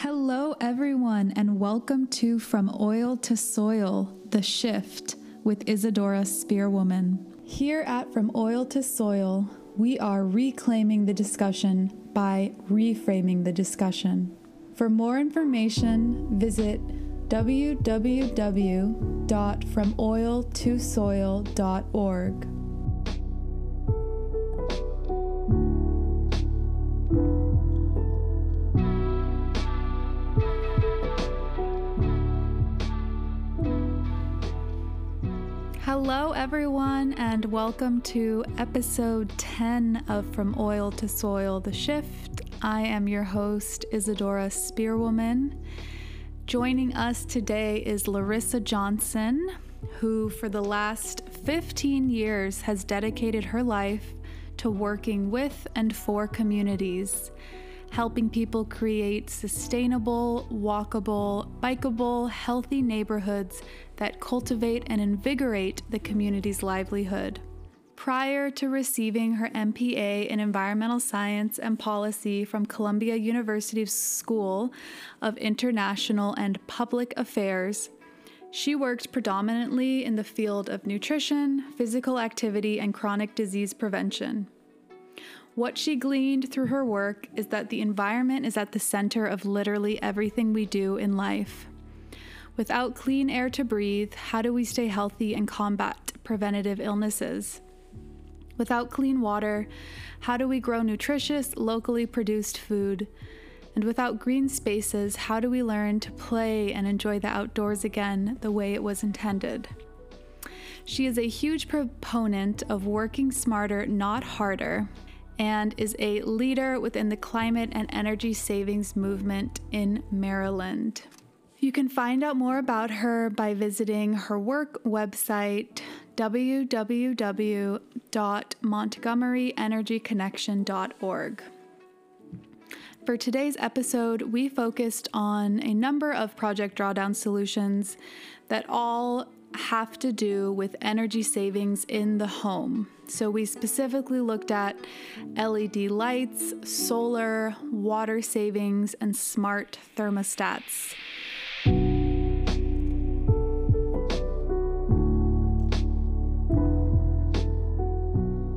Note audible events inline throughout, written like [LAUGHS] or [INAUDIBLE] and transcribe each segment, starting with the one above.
Hello, everyone, and welcome to From Oil to Soil The Shift with Isadora Spearwoman. Here at From Oil to Soil, we are reclaiming the discussion by reframing the discussion. For more information, visit www.fromoiltosoil.org. everyone, and welcome to episode 10 of From Oil to Soil The Shift. I am your host, Isadora Spearwoman. Joining us today is Larissa Johnson, who for the last 15 years has dedicated her life to working with and for communities helping people create sustainable, walkable, bikeable, healthy neighborhoods that cultivate and invigorate the community's livelihood. Prior to receiving her MPA in Environmental Science and Policy from Columbia University's School of International and Public Affairs, she worked predominantly in the field of nutrition, physical activity, and chronic disease prevention. What she gleaned through her work is that the environment is at the center of literally everything we do in life. Without clean air to breathe, how do we stay healthy and combat preventative illnesses? Without clean water, how do we grow nutritious, locally produced food? And without green spaces, how do we learn to play and enjoy the outdoors again the way it was intended? She is a huge proponent of working smarter, not harder, and is a leader within the climate and energy savings movement in Maryland. You can find out more about her by visiting her work website www.montgomeryenergyconnection.org. For today's episode, we focused on a number of project drawdown solutions that all have to do with energy savings in the home. So, we specifically looked at LED lights, solar, water savings, and smart thermostats.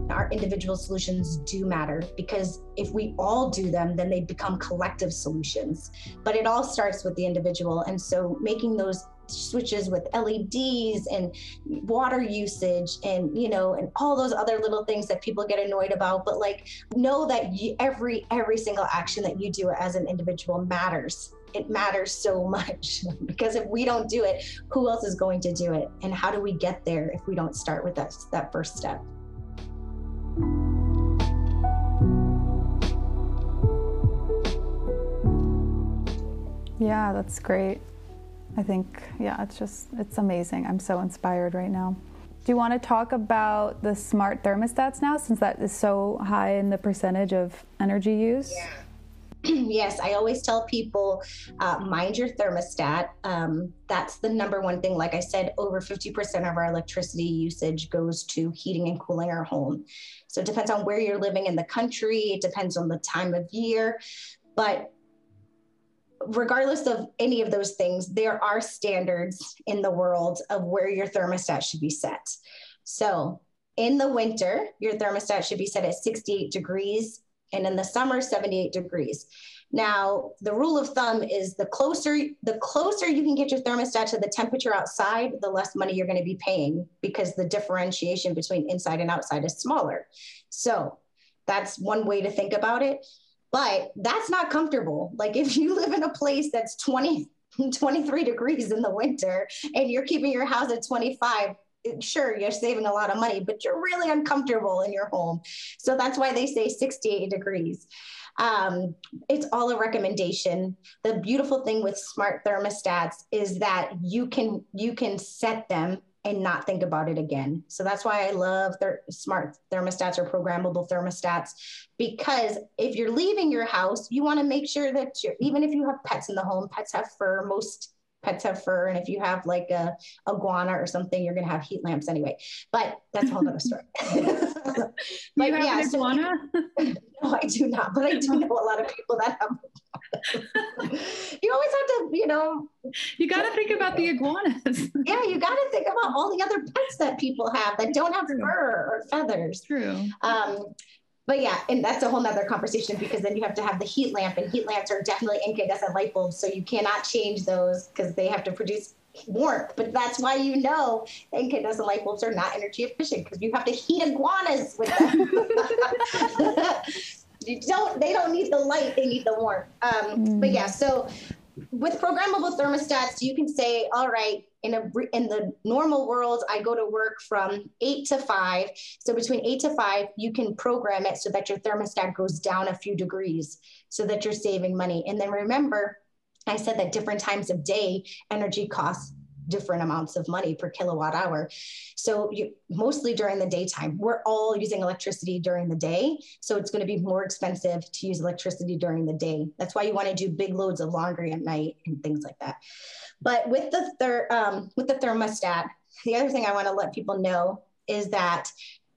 Our individual solutions do matter because if we all do them, then they become collective solutions. But it all starts with the individual. And so, making those switches with LEDs and water usage and you know and all those other little things that people get annoyed about. But like know that you, every every single action that you do as an individual matters. It matters so [LAUGHS] much because if we don't do it who else is going to do it? And how do we get there if we don't start with that that first step? Yeah that's great I think, yeah, it's just, it's amazing. I'm so inspired right now. Do you want to talk about the smart thermostats now, since that is so high in the percentage of energy use? Yeah. [CLEARS THROAT] yes, I always tell people uh, mind your thermostat. Um, that's the number one thing. Like I said, over 50% of our electricity usage goes to heating and cooling our home. So it depends on where you're living in the country, it depends on the time of year. But regardless of any of those things, there are standards in the world of where your thermostat should be set. So in the winter, your thermostat should be set at 68 degrees, and in the summer, 78 degrees. Now, the rule of thumb is the closer the closer you can get your thermostat to the temperature outside, the less money you're going to be paying because the differentiation between inside and outside is smaller. So, that's one way to think about it but that's not comfortable. Like if you live in a place that's 20, [LAUGHS] 23 degrees in the winter and you're keeping your house at 25, sure you're saving a lot of money but you're really uncomfortable in your home. So that's why they say 68 degrees. Um, it's all a recommendation. The beautiful thing with smart thermostats is that you can you can set them and not think about it again. So that's why I love ther- smart thermostats or programmable thermostats because if you're leaving your house, you want to make sure that you're, even if you have pets in the home, pets have fur, most pets have fur. And if you have like a iguana or something, you're going to have heat lamps anyway. But that's a whole other story. [LAUGHS] but you have yeah, an iguana? [LAUGHS] No, I do not, but I do know a lot of people that have. [LAUGHS] You always have to, you know, you got to think about the iguanas. yeah, you got to think about all the other pets that people have that don't have fur or feathers. True. Um, but yeah, and that's a whole nother conversation because then you have to have the heat lamp, and heat lamps are definitely incandescent light bulbs, so you cannot change those because they have to produce warmth. But that's why you know incandescent light bulbs are not energy efficient because you have to heat iguanas with them. [LAUGHS] you don't. They don't need the light; they need the warmth. Um, mm. But yeah, so with programmable thermostats, you can say, all right, in a in the normal world, I go to work from eight to five. So between eight to five, you can program it so that your thermostat goes down a few degrees, so that you're saving money. And then remember, I said that different times of day energy costs different amounts of money per kilowatt hour. So you, mostly during the daytime, we're all using electricity during the day. So it's going to be more expensive to use electricity during the day. That's why you want to do big loads of laundry at night and things like that. But with the thir- um, with the thermostat, the other thing I want to let people know is that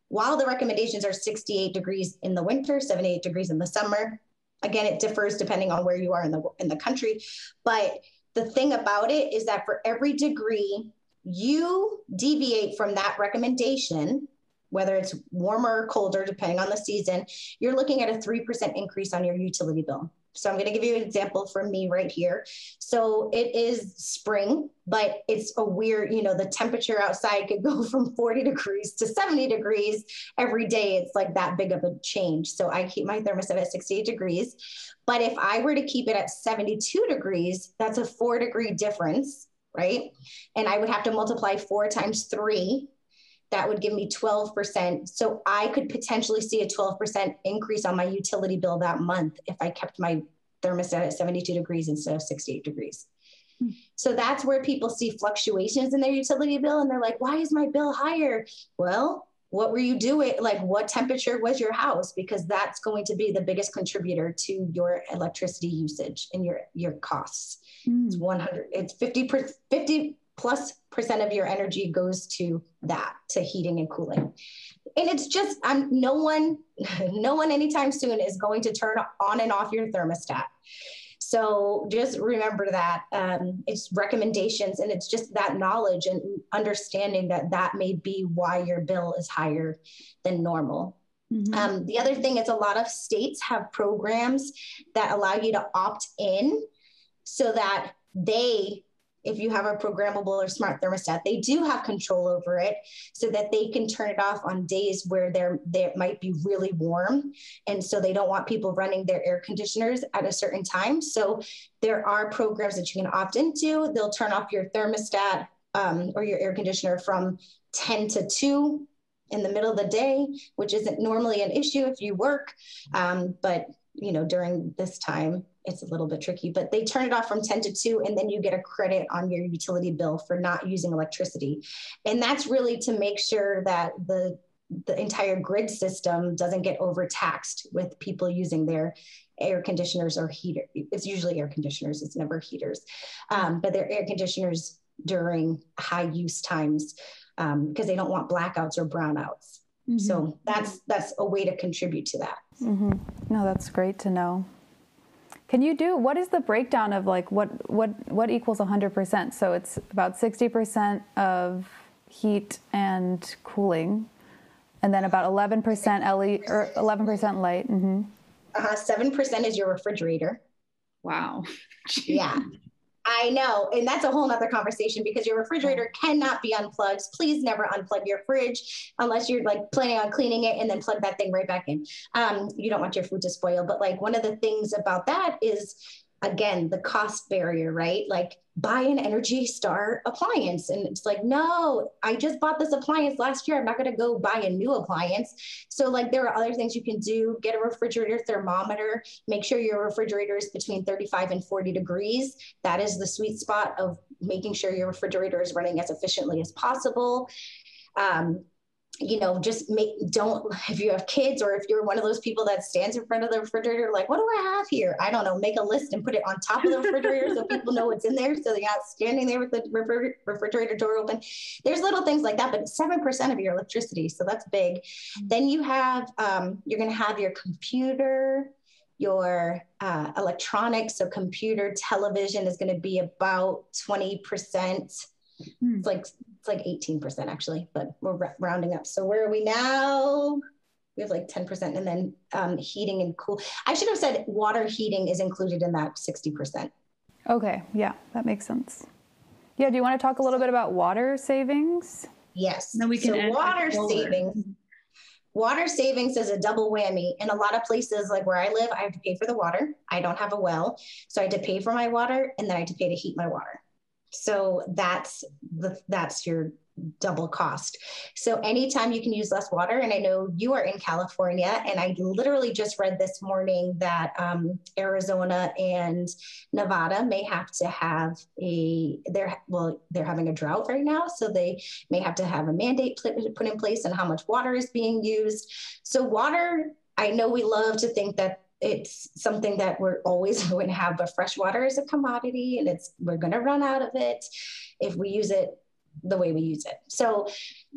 while the recommendations are 68 degrees in the winter, 78 degrees in the summer, again, it differs depending on where you are in the in the country, but the thing about it is that for every degree you deviate from that recommendation, whether it's warmer or colder, depending on the season, you're looking at a 3% increase on your utility bill. So I'm going to give you an example from me right here. So it is spring, but it's a weird, you know, the temperature outside could [LAUGHS] go from 40 degrees to 70 degrees every day. It's like that big of a change. So I keep my thermostat at 68 degrees. But if I were to keep it at 72 degrees, that's a four degree difference, right? And I would have to multiply four times three that would give me 12%. So I could potentially see a 12% increase on my utility bill that month if I kept my thermostat at 72 degrees instead of 68 degrees. Hmm. So that's where people see fluctuations in their utility bill and they're like, why is my bill higher? Well, what were you doing? Like, what temperature was your house? Because that's going to be the biggest contributor to your electricity usage and your, your costs. Mm. It's 100, it's 50, 50 plus percent of your energy goes to that to heating and cooling. And it's just i'm no one [LAUGHS] no one anytime soon is going to turn on and off your thermostat. So just remember that um, it's recommendations and it's just that knowledge and understanding that that may be why your bill is higher than normal. Mm-hmm. um, the other thing is a lot of states have programs that allow you to opt in so that they if you have a programmable or smart thermostat, they do have control over it so that they can turn it off on days where there there might be really warm. And so they don't want people running their air conditioners at a certain time. So there are programs that you can opt into. They'll turn off your thermostat um, or your air conditioner from 10 to 2 in the middle of the day, which isn't normally an issue if you work. Um, but you know, during this time, it's a little bit tricky, but they turn it off from 10 to 2, and then you get a credit on your utility bill for not using electricity. And that's really to make sure that the the entire grid system doesn't get overtaxed with people using their air conditioners or heater. It's usually air conditioners, it's never heaters, um, but they're air conditioners during high use times because um, they don't want blackouts or brownouts. Mm-hmm. So that's that's a way to contribute to that. Mm-hmm. No, that's great to know. Can you do what is the breakdown of like what what what equals 100%? So it's about 60% of heat and cooling and then about 11% LE or 11% light. Mm-hmm. Uh-huh, 7% is your refrigerator. Wow. [LAUGHS] yeah. I know. And that's a whole nother conversation because your refrigerator cannot be unplugged. Please never unplug your fridge unless you're like planning on cleaning it and then plug that thing right back in. Um, you don't want your food to spoil. But like one of the things about that is again the cost barrier right? Like buy an energy star appliance. And it's like no i just bought this appliance last year. I'm not going to go buy a new appliance. So like there are other things you can do. Get a refrigerator thermometer make sure your refrigerator is between 35 and 40 degrees. That is the sweet spot of making sure your refrigerator is running as efficiently as possible. Um, you know, just make don't if you have kids or if you're one of those people that stands in front of the refrigerator, like, what do I have here? I don't know. Make a list and put it on top of the refrigerator so people know what's in there. So they're not standing there with the refrigerator door open. There's little things like that, but seven percent of your electricity, so that's big. Mm-hmm. Then you have um, you're going to have your computer your uh, electronics, so computer, television is going to be about 20%. Hmm. It's like it's like 18% actually, but we're r- rounding up. So where are we now? We have like 10%, and then um, heating and cool. I should have said water heating is included in that 60%. Okay, yeah, that makes sense. Yeah, do you want to talk a little bit about water savings? Yes. Then we can so water savings. Water savings is a double whammy. In a lot of places, like where I live, I have to pay for the water. I don't have a well, so I had to pay for my water, and then I had to pay to heat my water. So that's the that's your double cost. So anytime you can use less water, and I know you are in California, and I literally just read this morning that um, Arizona and Nevada may have to have a they're well they're having a drought right now, so they may have to have a mandate put in place on how much water is being used. So water, I know we love to think that it's something that we're always [LAUGHS] going to have, but fresh water is a commodity and it's we're going to run out of it if we use it the way we use it. So,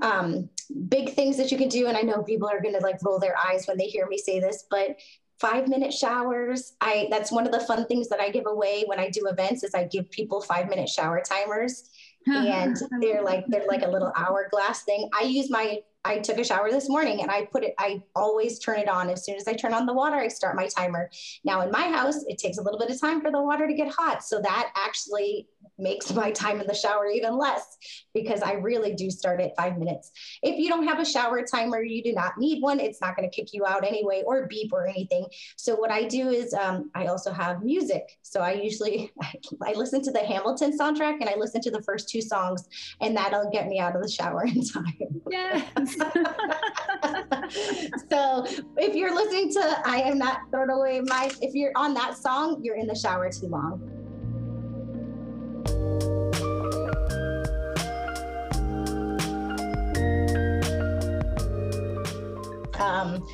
um, big things that you can do, and I know people are going to like roll their eyes when they hear me say this, but five minute showers. I that's one of the fun things that I give away when I do events is I give people five minute shower timers, [LAUGHS] and they're like they're like a little hourglass thing. I use my I took a shower this morning and I put it, I always turn it on. As soon as I turn on the water, I start my timer. Now in my house, it takes a little bit of time for the water to get hot. So that actually makes my time in the shower even less because I really do start at five minutes. If you don't have a shower timer, you do not need one. It's not going to kick you out anyway or beep or anything. So what I do is um, I also have music. So I usually [LAUGHS] I listen to the Hamilton soundtrack and I listen to the first two songs, and that'll get me out of the shower in time. [LAUGHS] Yes. [LAUGHS] so if you're listening to I am not throwing away my if you're on that song, you're in the shower too long. Um,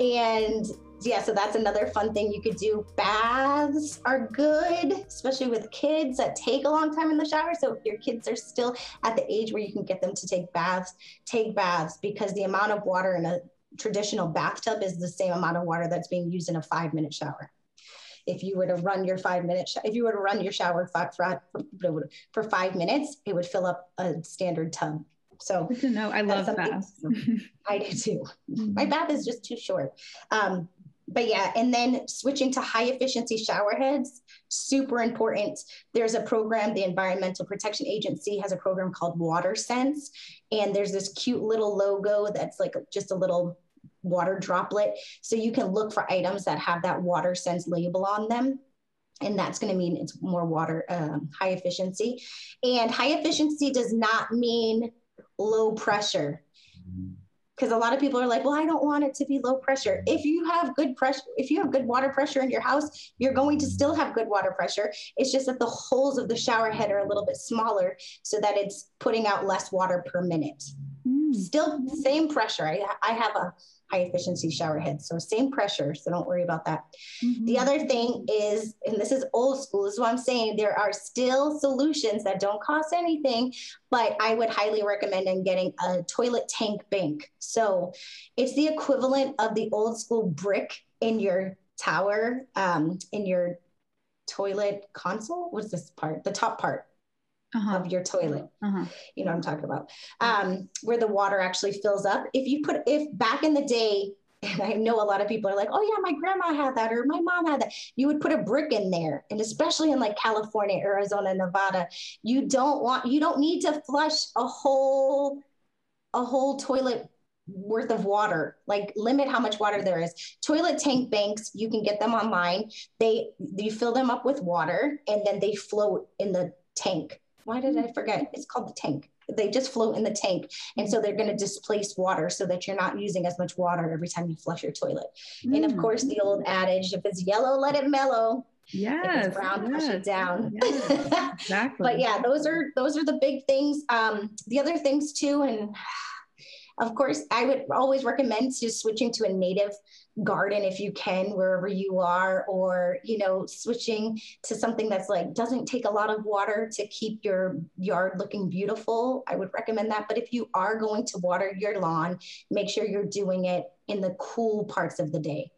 and yeah, so that's another fun thing you could do. Baths are good, especially with kids that take a long time in the shower. So if your kids are still at the age where you can get them to take baths, take baths because the amount of water in a traditional bathtub is the same amount of water that's being used in a five minute shower. If you were to run your five minute, if you were to run your shower for, for, for five minutes, it would fill up a standard tub. So [LAUGHS] know. I love baths. [LAUGHS] I do too. Mm-hmm. My bath is just too short. Um, but yeah, and then switching to high efficiency shower heads, super important. There's a program, the Environmental Protection Agency has a program called WaterSense, and there's this cute little logo that's like just a little water droplet. So you can look for items that have that WaterSense label on them and that's going to mean it's more water um, high efficiency and high efficiency does not mean low pressure because a lot of people are like, well, I don't want it to be low pressure. If you have good pressure, if you have good water pressure in your house, you're going to still have good water pressure. It's just that the holes of the shower head are a little bit smaller so that it's putting out less water per minute. Still same pressure. I, I have a high efficiency shower head. So same pressure. So don't worry about that. Mm-hmm. The other thing is, and this is old school, this is what I'm saying, there are still solutions that don't cost anything, but I would highly recommend in getting a toilet tank bank. So it's the equivalent of the old school brick in your tower, um, in your toilet console. What's this part? The top part uh-huh. of your toilet. Uh-huh. You know what I'm talking about. Um, where the water actually fills up. If you put, if back in the day, and [LAUGHS] I know a lot of people are like, oh yeah, my grandma had that or my mom had that. You would put a brick in there, and especially in like California, Arizona, Nevada, you don't want, you don't need to flush a whole, a whole toilet worth of water like limit how much water there is toilet tank banks you can get them online they you fill them up with water and then they float in the tank why did I forget? It's called the tank. They just float in the tank. And so they're going to displace water so that you're not using as much water every time you flush your toilet. Mm. And of mm. course, the old adage if it's yellow, let it mellow. Yes. If it's brown, yes, push it down. Yes, [LAUGHS] exactly. but yeah, those are those are the big things. Um, the other things too, and of course, I would always recommend just switching to a native garden if you can wherever you are or you know switching to something that's like doesn't take a lot of water to keep your yard looking beautiful. I would recommend that. But if you are going to water your lawn make sure you're doing it in the cool parts of the day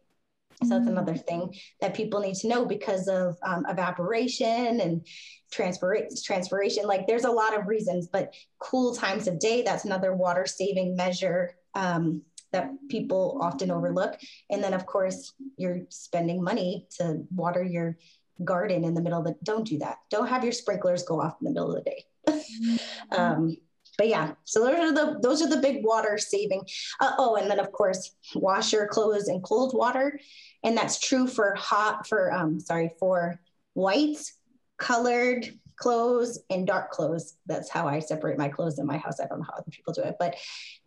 So that's another thing that people need to know because of um, evaporation and transpiration. Like there's a lot of reasons, but cool times of day, that's another water saving measure um, that people often overlook. And then, of course, you're spending money to water your garden in the middle of the don't do that. Don't have your sprinklers go off in the middle of the day. [LAUGHS] Um, but yeah, so those are the those are the big water saving. Uh, oh, and then of course, wash your clothes in cold water, and that's true for hot for um sorry for whites, colored clothes and dark clothes. That's how I separate my clothes in my house. I don't know how other people do it, but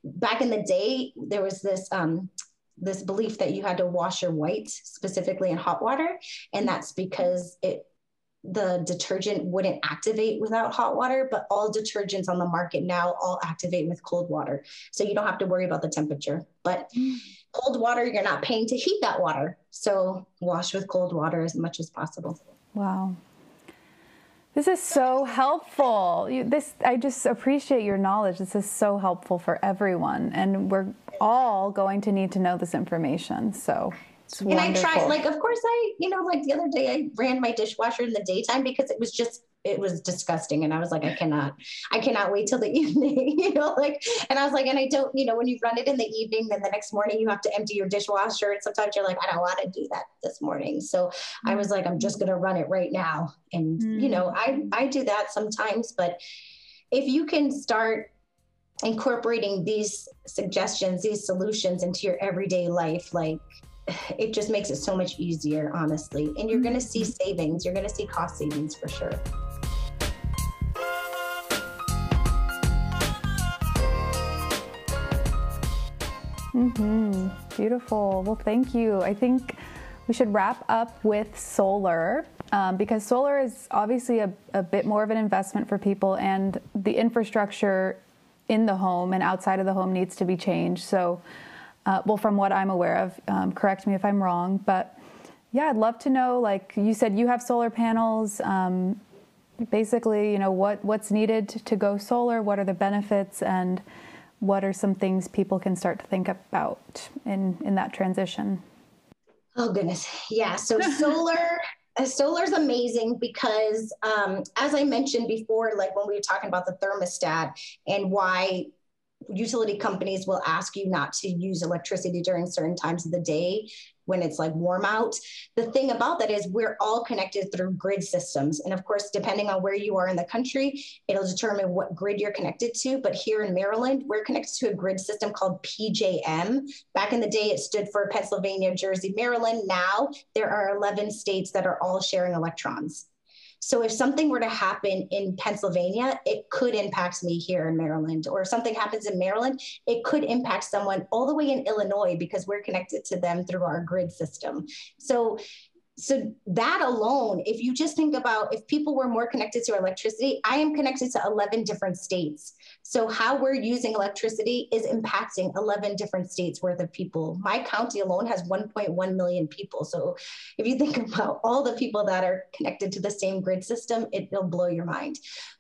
back in the day, there was this um this belief that you had to wash your whites specifically in hot water, and that's because it the detergent wouldn't activate without hot water, but all detergents on the market now all activate with cold water. So you don't have to worry about the temperature. But mm. cold water, you're not paying to heat that water. So wash with cold water as much as possible. Wow. This is so helpful. You, this I just appreciate your knowledge. This is so helpful for everyone, and we're all going to need to know this information. So it's and wonderful. I tried, like, of course, I, you know, like the other day, I ran my dishwasher in the daytime because it was just, it was disgusting. And I was like, I cannot, I cannot wait till the [LAUGHS] evening, you know, like, and I was like, and I don't, you know, when you run it in the evening, then the next morning you have to empty your dishwasher. And sometimes you're like, I don't want to do that this morning. So. I was like, I'm just going to run it right now. And, mm-hmm. you know, I, I do that sometimes, but if you can start incorporating these suggestions, these solutions into your everyday life, like it just makes it so much easier, honestly. And you're going to see savings, you're going to see cost savings for sure. Mm-hmm. Beautiful. Well, thank you. I think we should wrap up with solar um, because solar is obviously a, a bit more of an investment for people, and the infrastructure in the home and outside of the home needs to be changed. So, uh, well, from what I'm aware of, um, correct me if I'm wrong, but yeah, I'd love to know. Like you said, you have solar panels. Um, basically, you know what what's needed to go solar. What are the benefits, and what are some things people can start to think about in in that transition? Oh goodness, yeah. So solar. [LAUGHS] Uh, solar is amazing because um, as i mentioned before like when we were talking about the thermostat and why utility companies will ask you not to use electricity during certain times of the day when it's like warm out. The thing about that is we're all connected through grid systems. And of course, depending on where you are in the country, it'll determine what grid you're connected to. But here in Maryland, we're connected to a grid system called PJM. Back in the day, it stood for Pennsylvania, Jersey, Maryland. Now there are 11 states that are all sharing electrons. So if something were to happen in Pennsylvania, it could impact me here in Maryland. Or if something happens in Maryland, it could impact someone all the way in Illinois because we're connected to them through our grid system. So so that alone if you just think about if people were more connected to electricity i am connected to 11 different states. So how we're using electricity is impacting 11 different states worth of people. My county alone has 1.1 million people. So if you think [LAUGHS] about all the people that are connected to the same grid system it'll blow your mind.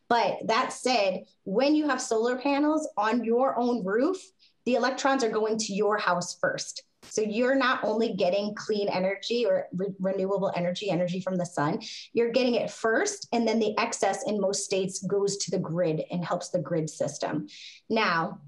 But that said when you have solar panels on your own roof the electrons are going to your house first so you're not only getting clean energy or re- renewable energy, energy from the sun, you're getting it first. And then the excess in most states goes to the grid and helps the grid system. Now,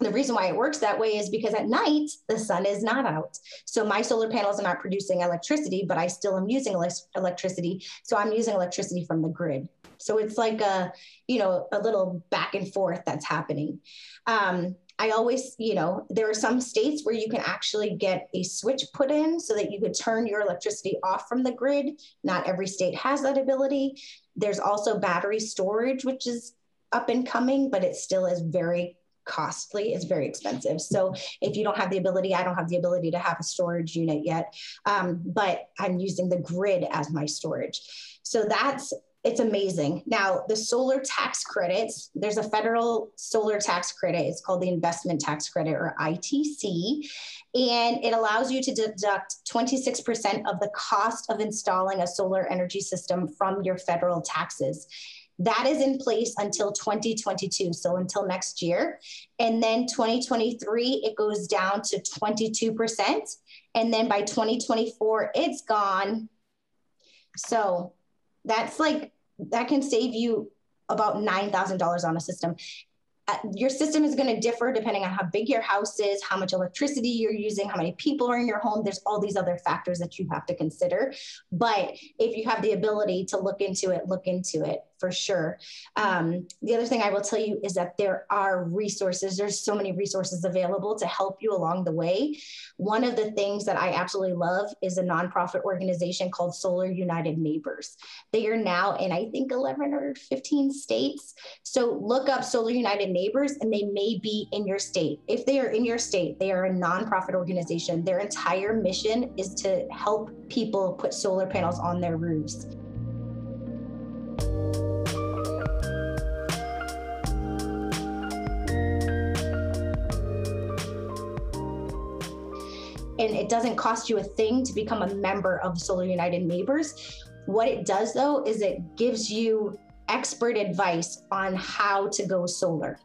the reason why it works that way is because at night the sun is not out. So my solar panels are not producing electricity, but I still am using electricity. So I'm using electricity from the grid. So it's like a, you know, a little back and forth that's happening. Um, I always, you know, there are some states where you can actually get a switch put in so that you could turn your electricity off from the grid. Not every state has that ability. There's also battery storage, which is up and coming, but it still is very costly it's very expensive so if you don't have the ability i don't have the ability to have a storage unit yet um, but i'm using the grid as my storage so that's it's amazing. Now, the solar tax credits, there's a federal solar tax credit. It's called the investment tax credit or ITC. And it allows you to deduct 26% of the cost of installing a solar energy system from your federal taxes. That is in place until 2022, so until next year. And then 2023, it goes down to 22%. And then by 2024, it's gone. So that's like, that can save you about $9,000 on a system. Uh, your system is going to differ depending on how big your house is, how much electricity you're using, how many people are in your home. There's all these other factors that you have to consider. But if you have the ability to look into it, look into it for sure. Um, the other thing I will tell you is that there are resources. There's so many resources available to help you along the way. One of the things that I absolutely love is a nonprofit organization called Solar United Neighbors. They are now in, I think, 11 or 15 states. So look up Solar United Neighbors and they may be in your state. If they are in your state, they are a nonprofit organization. Their entire mission is to help people put solar panels on their roofs. And it doesn't cost you a thing to become a member of Solar United Neighbors. What it does though is it gives you expert advice on how to go solar.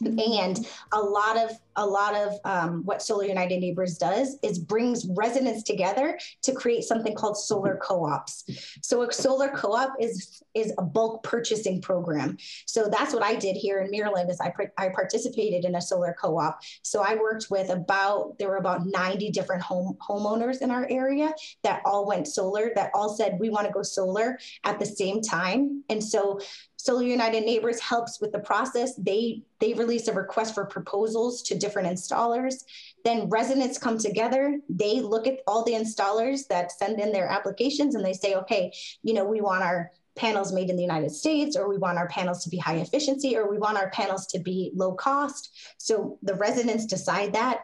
And a lot of a lot of um, what Solar United Neighbors does is brings residents together to create something called solar co-ops. So a solar co-op is is a bulk purchasing program. So that's what I did here in Maryland is I, I participated in a solar co-op. So I worked with about there were about 90 different home homeowners in our area that all went solar that all said we want to go solar at the same time. And so Solar United Neighbors helps with the process. They they release a request for proposals to different installers. Then residents come together. They look at all the installers that send in their applications and they say, okay, you know, we want our panels made in the United States, or we want our panels to be high efficiency, or we want our panels to be low cost. So the residents decide that.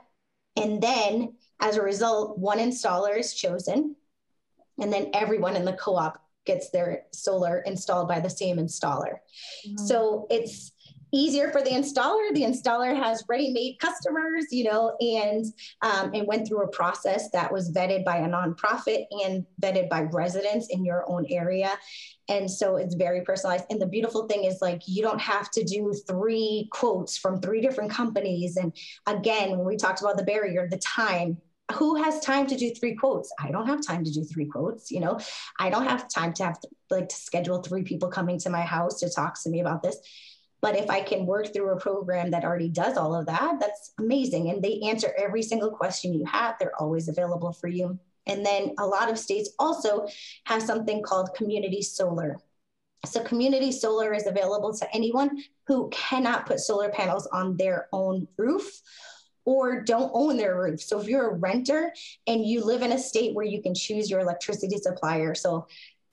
And then as a result, one installer is chosen. And then everyone in the co op gets their solar installed by the same installer. Mm-hmm. So it's easier for the installer. The installer has ready-made customers, you know, and um, and went through a process that was vetted by a nonprofit and vetted by residents in your own area. And so it's very personalized. And the beautiful thing is like you don't have to do three quotes from three different companies. And again, when we talked about the barrier, the time, who has time to do three quotes? I don't have time to do three quotes you know? I don't have time to have like to schedule three people coming to my house to talk to me about this. But if i can work through a program that already does all of that that's amazing. And they answer every single question you have. They're always available for you. And then a lot of states also have something called community solar. So community solar is available to anyone who cannot put solar panels on their own roof or don't own their roof. So if you're a renter and you live in a state where you can choose your electricity supplier, so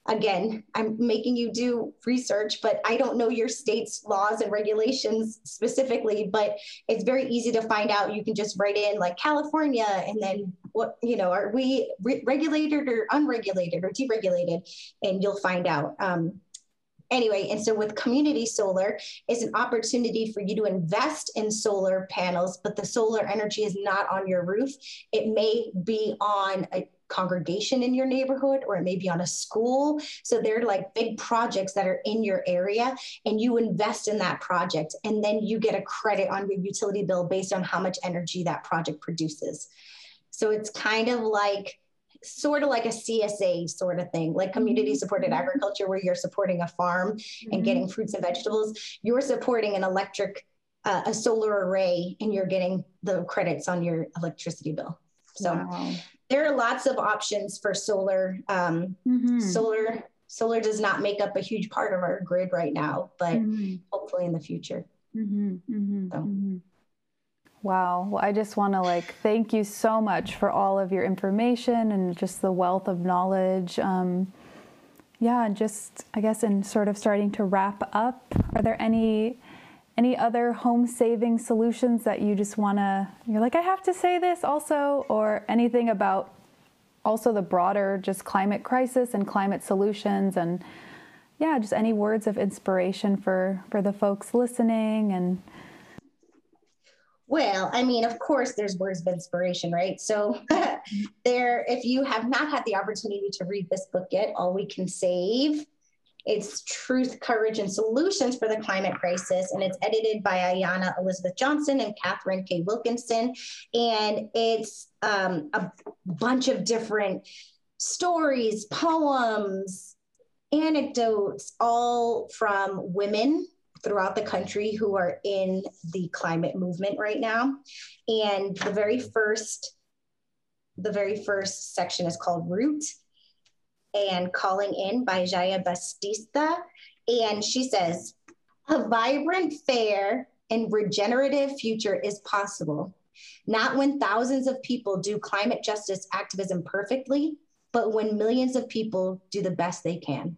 again, I'm making you do research, but I don't know your state's laws and regulations specifically, but it's very easy to find out. You can just write in like California and then what, you know, are we re- regulated or unregulated or deregulated? And you'll find out. Um, anyway, and so with community solar is an opportunity for you to invest in solar panels, but the solar energy is not on your roof. It may be on a congregation in your neighborhood or it may be on a school. So they're like big projects that are in your area and you invest in that project and then you get a credit on your utility bill based on how much energy that project produces. So it's kind of like sort of like a CSA sort of thing, like community mm-hmm. supported agriculture, where you're supporting a farm mm-hmm. and getting fruits and vegetables. You're supporting an electric, uh, a solar array, and you're getting the credits on your electricity bill. So wow. there are lots of options for solar. Um, mm-hmm. Solar solar does not make up a huge part of our grid right now, but mm-hmm. hopefully in the future. Mm-hmm. Mm-hmm. So. Wow. Well, I just want to like thank you so much for all of your information and just the wealth of knowledge. Um, yeah, and just I guess in sort of starting to wrap up, are there any any other home saving solutions that you just want to you're like I have to say this also or anything about also the broader just climate crisis and climate solutions and yeah, just any words of inspiration for for the folks listening and well, I mean, of course, there's words of inspiration, right? So, [LAUGHS] there, if you have not had the opportunity to read this book yet, All We Can Save It's Truth, Courage, and Solutions for the Climate Crisis. And it's edited by Ayana Elizabeth Johnson and Katharine K. Wilkinson. And it's um, a bunch of different stories, poems, anecdotes, all from women throughout the country who are in the climate movement right now. And the very first the very first section is called Root and Calling In by Xiye Bastida. And she says, a vibrant, fair, and regenerative future is possible, not when thousands of people do climate justice activism perfectly, but when millions of people do the best they can.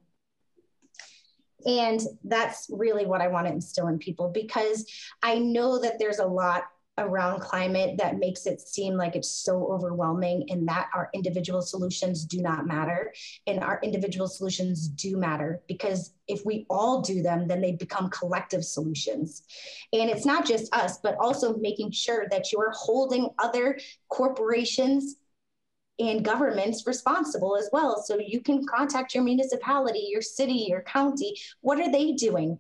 And that's really what I want to instill in people because I know that there's a lot around climate that makes it seem like it's so overwhelming and that our individual solutions do not matter. And our individual solutions do matter because if we all do them then they become collective solutions. And it's not just us but also making sure that you're holding other corporations and governments responsible as well so you can contact your municipality your city your county what are they doing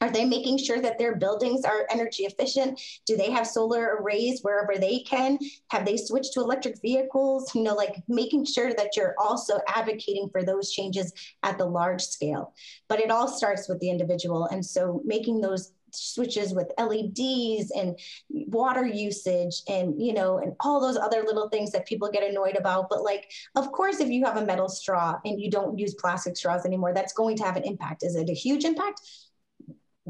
are they making sure that their buildings are energy efficient? Do they have solar arrays wherever they can? Have they switched to electric vehicles? You know, like making sure that you're also advocating for those changes at the large scale. But it all starts with the individual. And so making those switches with LEDs and water usage and you know and all those other little things that people get annoyed about. But like of course if you have a metal straw and you don't use plastic straws anymore that's going to have an impact. Is it a huge impact?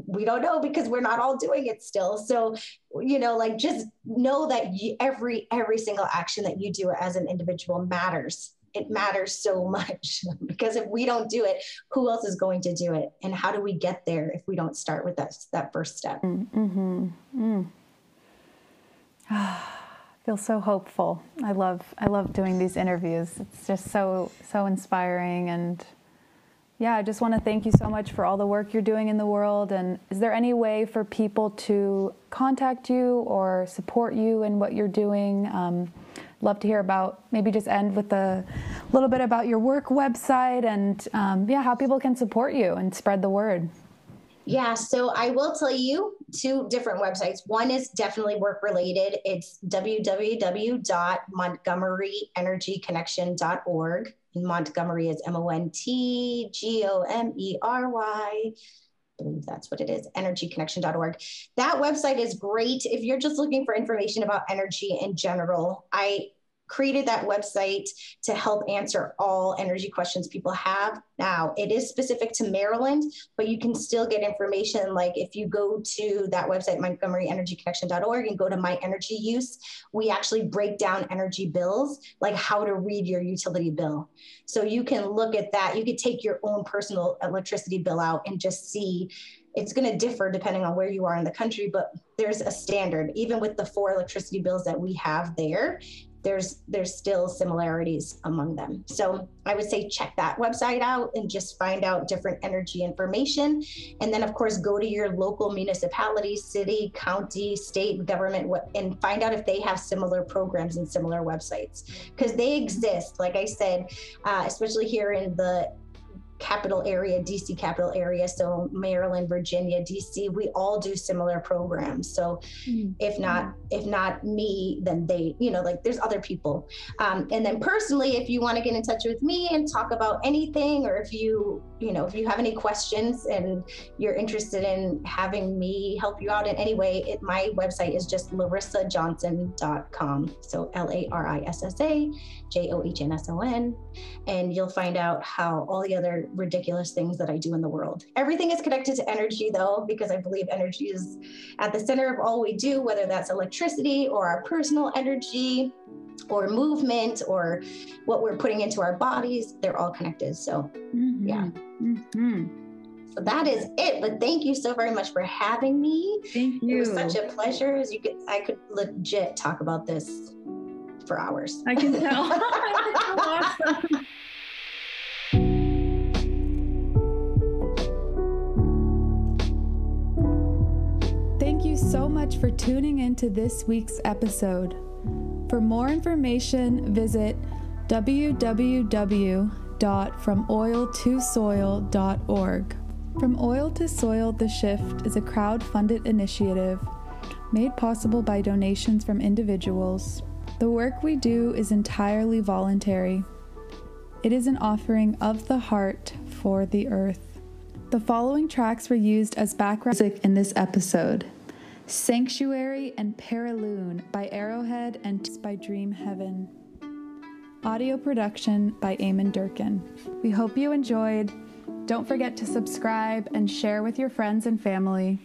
We don't know because we're not all doing it still. So you know like just know that you, every every single action that you do as an individual matters it matters so [LAUGHS] much because if we don't do it who else is going to do it and how do we get there if we don't start with that that first step mm-hmm. mm. [SIGHS] feel so hopeful i love i love doing these interviews it's just so so inspiring and yeah, I just want to thank you so much for all the work you're doing in the world. And is there any way for people to contact you or support you in what you're doing? Um, love to hear about maybe just end with a little bit about your work website and um, yeah, how people can support you and spread the word. Yeah, so I will tell you two different websites. One is definitely work related. It's www.montgomeryenergyconnection.org. Montgomery is M O N T G O M E R Y. I believe that's what it is, energyconnection.org. That website is great if you're just looking for information about energy in general. I created that website to help answer all energy questions people have. Now, it is specific to Maryland, but you can still get information. Like if you go to that website, montgomeryenergyconnection.org, and go to My Energy Use, we actually break down energy bills, like how to read your utility bill. So you can look at that. You could take your own personal electricity bill out and just see it's going to differ depending on where you are in the country, but there's a standard. Even with the four electricity bills that we have there, there's there's still similarities among them. So I would say check that website out and just find out different energy information. And then of course go to your local municipality, city, county, state government and find out if they have similar programs and similar websites because they exist. Like I said, uh, especially here in the capital area, DC capital area. So Maryland, Virginia, DC, we all do similar programs. So mm-hmm. if not, if not me, then they, you know, like there's other people. Um, and then personally, if you want to get in touch with me and talk about anything, or if you, you know, if you have any questions and you're interested in having me help you out in any way, it, my website is just larissajohnson.com. So L A R I S S A J O H N S O N. And you'll find out how all the other ridiculous things that I do in the world. Everything is connected to energy, though, because I believe energy is at the center of all we do, whether that's electricity or our personal energy or movement or what we're putting into our bodies. They're all connected. So, mm-hmm. yeah. Mm-hmm. So that is it. But thank you so very much for having me. Thank you. It was such a pleasure. As you could, I could legit talk about this for hours. I can [LAUGHS] tell. awesome. [LAUGHS] Thank you so much for tuning into this week's episode. For more information, visit www.FromOilToSoil.org. From Oil to Soil The Shift is a crowd funded initiative made possible by donations from individuals. The work we do is entirely voluntary. It is an offering of the heart for the earth. The following tracks were used as background music in this episode Sanctuary and Paraloon by Arrowhead and by Dream Heaven. Audio production by Eamon Durkin. We hope you enjoyed. Don't forget to subscribe and share with your friends and family.